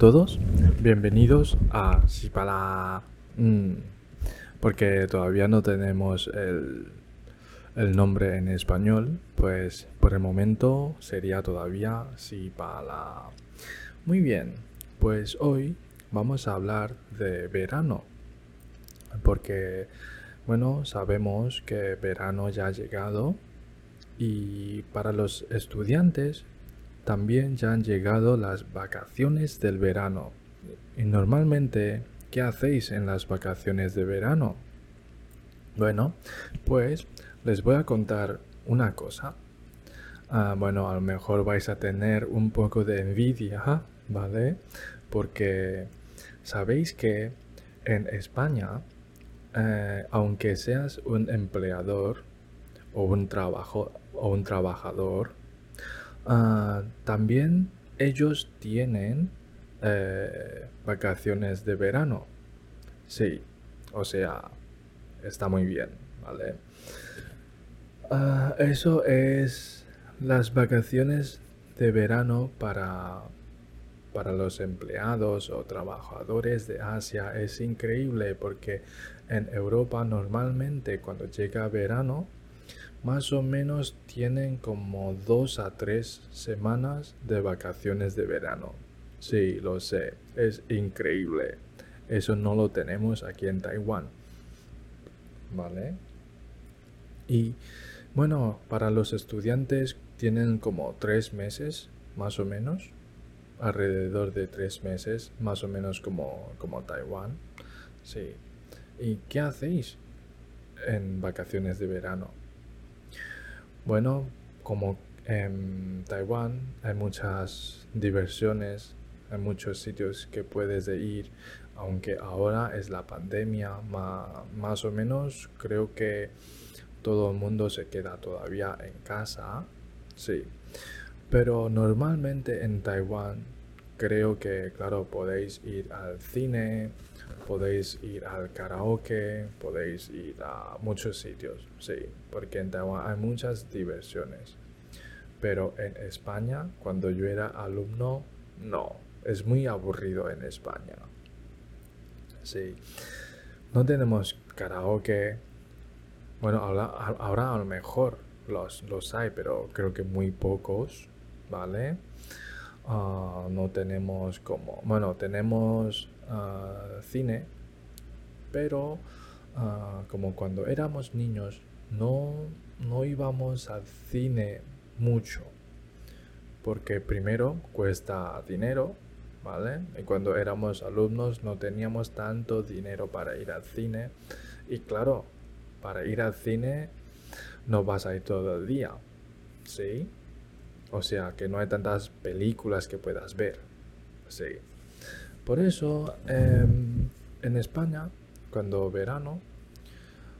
todos, bienvenidos a Sipala. Mm, porque todavía no tenemos el, el nombre en español, pues por el momento sería todavía Sipala. Muy bien, pues hoy vamos a hablar de verano. Porque, bueno, sabemos que verano ya ha llegado y para los estudiantes también ya han llegado las vacaciones del verano. Y normalmente, ¿qué hacéis en las vacaciones de verano? Bueno, pues les voy a contar una cosa. Ah, bueno, a lo mejor vais a tener un poco de envidia, ¿vale? Porque sabéis que en España, eh, aunque seas un empleador o un, trabajo, o un trabajador, Ah, también ellos tienen eh, vacaciones de verano. Sí, o sea, está muy bien, ¿vale? Ah, eso es las vacaciones de verano para, para los empleados o trabajadores de Asia. Es increíble porque en Europa normalmente cuando llega verano más o menos tienen como dos a tres semanas de vacaciones de verano. Sí, lo sé, es increíble. Eso no lo tenemos aquí en Taiwán. ¿Vale? Y bueno, para los estudiantes tienen como tres meses, más o menos. Alrededor de tres meses, más o menos como, como Taiwán. Sí. ¿Y qué hacéis en vacaciones de verano? Bueno, como en Taiwán hay muchas diversiones, hay muchos sitios que puedes ir, aunque ahora es la pandemia, más o menos creo que todo el mundo se queda todavía en casa, sí. Pero normalmente en Taiwán creo que, claro, podéis ir al cine, podéis ir al karaoke, podéis ir a muchos sitios, sí, porque en Taiwán hay muchas diversiones. Pero en España, cuando yo era alumno, no, es muy aburrido en España. Sí, no tenemos karaoke. Bueno, ahora, a lo mejor los, los hay, pero creo que muy pocos, ¿vale? Ah, no tenemos como, bueno, tenemos ah, cine, pero ah, como cuando éramos niños no, no íbamos al cine mucho, porque primero cuesta dinero, ¿vale? Y cuando éramos alumnos no teníamos tanto dinero para ir al cine, y claro, para ir al cine no vas a ir todo el día, ¿sí? O sea, que no hay tantas películas que puedas ver. Sí. Por eso, em, en España, cuando verano,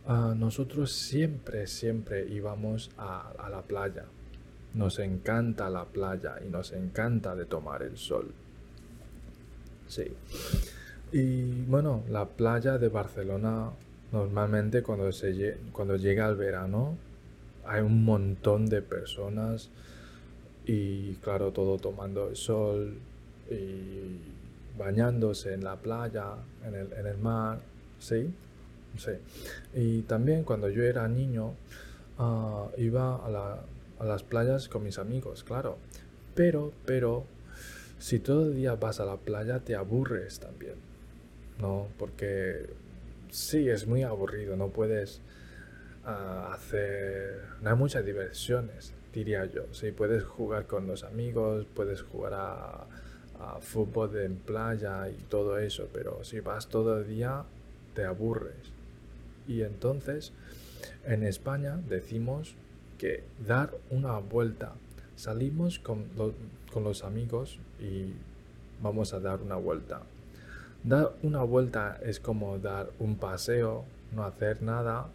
ah, nosotros siempre, siempre íbamos a, la playa. Nos encanta la playa y nos encanta de tomar el sol. Sí. Y bueno, la playa de Barcelona normalmente cuando, se, cuando llega el verano hay un montón de personas y claro, todo tomando el sol y bañándose en la playa, en el, mar, ¿sí? Sí. Y también cuando yo era niño ah, iba a, la, a las playas con mis amigos, claro. Pero, pero, si todo el día vas a la playa te aburres también, ¿no? Porque sí, es muy aburrido, no puedes ah, hacer, no hay muchas diversiones diría yo. Si puedes jugar con los amigos, puedes jugar a, fútbol en playa y todo eso, pero si vas todo el día, te aburres. Y entonces, en España decimos que dar una vuelta. Salimos con, con los amigos y vamos a dar una vuelta. Dar una vuelta es como dar un paseo, no hacer nada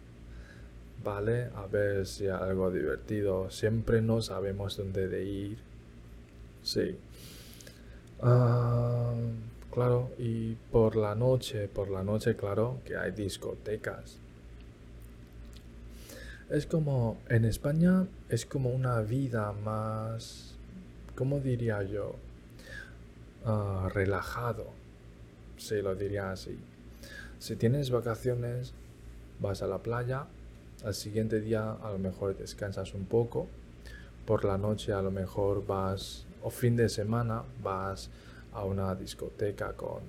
¿vale? A ver si algo divertido. Siempre no sabemos dónde de ir. Sí. Ah, claro, y por la noche, por la noche, claro, que hay discotecas. Es como, en España es como una vida más, ¿cómo diría yo? ah, relajado, si lo diría así. Si tienes vacaciones, vas a la playa, al siguiente día a lo mejor descansas un poco, por la noche a lo mejor vas, o fin de semana, vas a una discoteca con,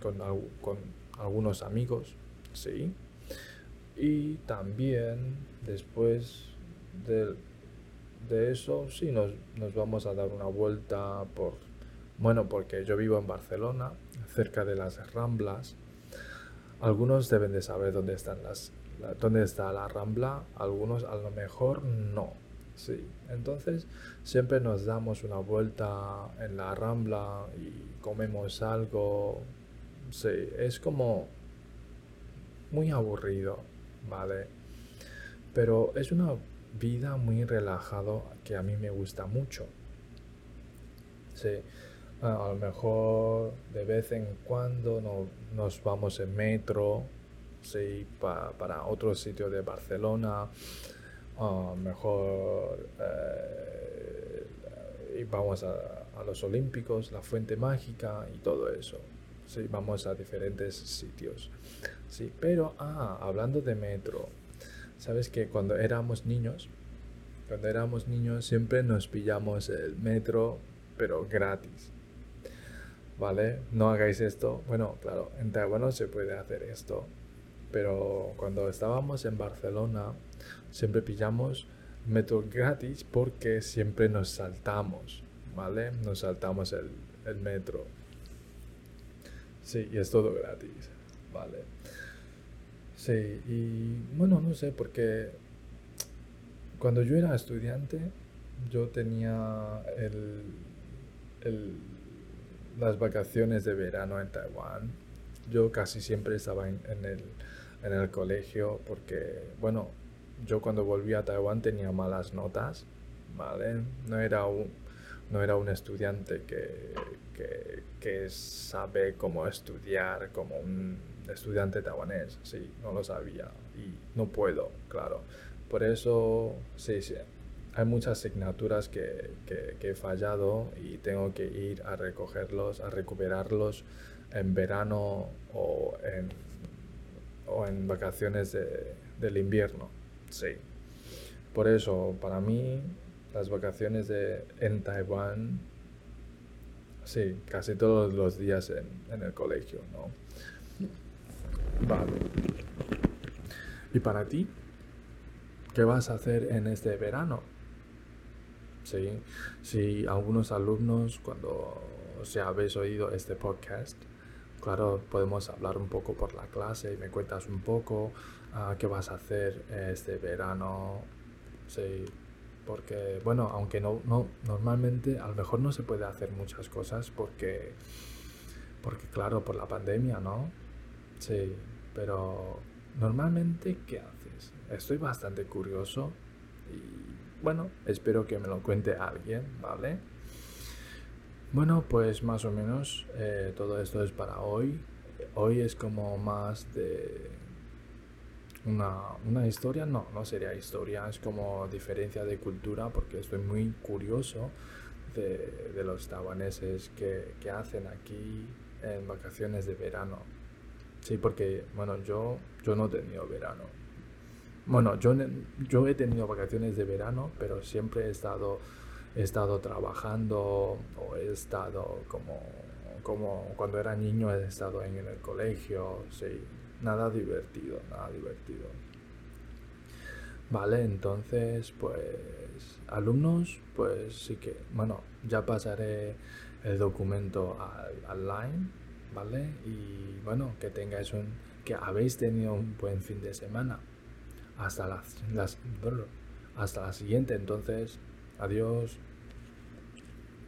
con, algunos amigos, ¿sí? Y también después de, de eso, sí, nos, nos vamos a dar una vuelta por, bueno, porque yo vivo en Barcelona, cerca de las Ramblas. Algunos deben de saber dónde están las, dónde está la Rambla, algunos a lo mejor no. Sí, entonces siempre nos damos una vuelta en la Rambla y comemos algo. Sí, es como muy aburrido, ¿vale? Pero es una vida muy relajado que a mí me gusta mucho. Sí, a lo mejor de vez en cuando nos vamos en metro, sí, para otro sitio de Barcelona. A mejor eh, y vamos a, a, los Olímpicos, la Fuente Mágica y todo eso. Sí, vamos a diferentes sitios. Sí, pero, ah, hablando de metro, sabes que cuando éramos niños, cuando éramos niños siempre nos pillamos el metro, pero gratis. ¿Vale? No hagáis esto. Bueno, claro, en Taiwán no se puede hacer esto. Pero cuando estábamos en Barcelona, siempre pillamos metro gratis porque siempre nos saltamos. ¿Vale? Nos saltamos el, el metro. Sí, y es todo gratis. ¿Vale? Sí, y bueno, no sé, porque cuando yo era estudiante, yo tenía el, el, las vacaciones de verano en Taiwán. Yo casi siempre estaba en, el, en el colegio porque, bueno, yo cuando volví a Taiwán tenía malas notas, ¿vale? No era un, no era un estudiante que, que, que sabe cómo estudiar como un estudiante taiwanés, sí, no lo sabía y no puedo, claro. Por eso, sí, sí, hay muchas asignaturas que, que, he fallado y tengo que ir a recogerlos, a recuperarlos en verano o en, o en vacaciones de, del invierno, sí. Por eso, para mí, las vacaciones de, en Taiwán, sí, casi todos los días en, en el colegio, ¿no? Vale. ¿Y para ti? ¿Qué vas a hacer en este verano? Sí, si algunos alumnos, cuando se habéis oído este podcast, claro, podemos hablar un poco por la clase y me cuentas un poco uh, qué vas a hacer este verano. Sí, porque, bueno, aunque no, no, normalmente a lo mejor no se puede hacer muchas cosas porque, porque claro, por la pandemia, ¿no? Sí, pero normalmente, ¿qué haces? Estoy bastante curioso y bueno, espero que me lo cuente alguien, ¿vale? Bueno, pues más o menos eh, todo esto es para hoy. Hoy es como más de una, una, historia, no, no sería historia, es como diferencia de cultura porque estoy muy curioso de, de los taiwaneses que, que hacen aquí en vacaciones de verano. Sí, porque, bueno, yo, yo no he tenido verano. Bueno, yo, yo he tenido vacaciones de verano, pero siempre he estado, he estado trabajando o he estado como, como cuando era niño he estado en, el colegio, sí, nada divertido, nada divertido. Vale, entonces, pues, alumnos, pues sí que, bueno, ya pasaré el documento al, online ¿vale? Y bueno, que tengáis un, que habéis tenido un buen fin de semana. Hasta las, hasta la siguiente, entonces, adiós.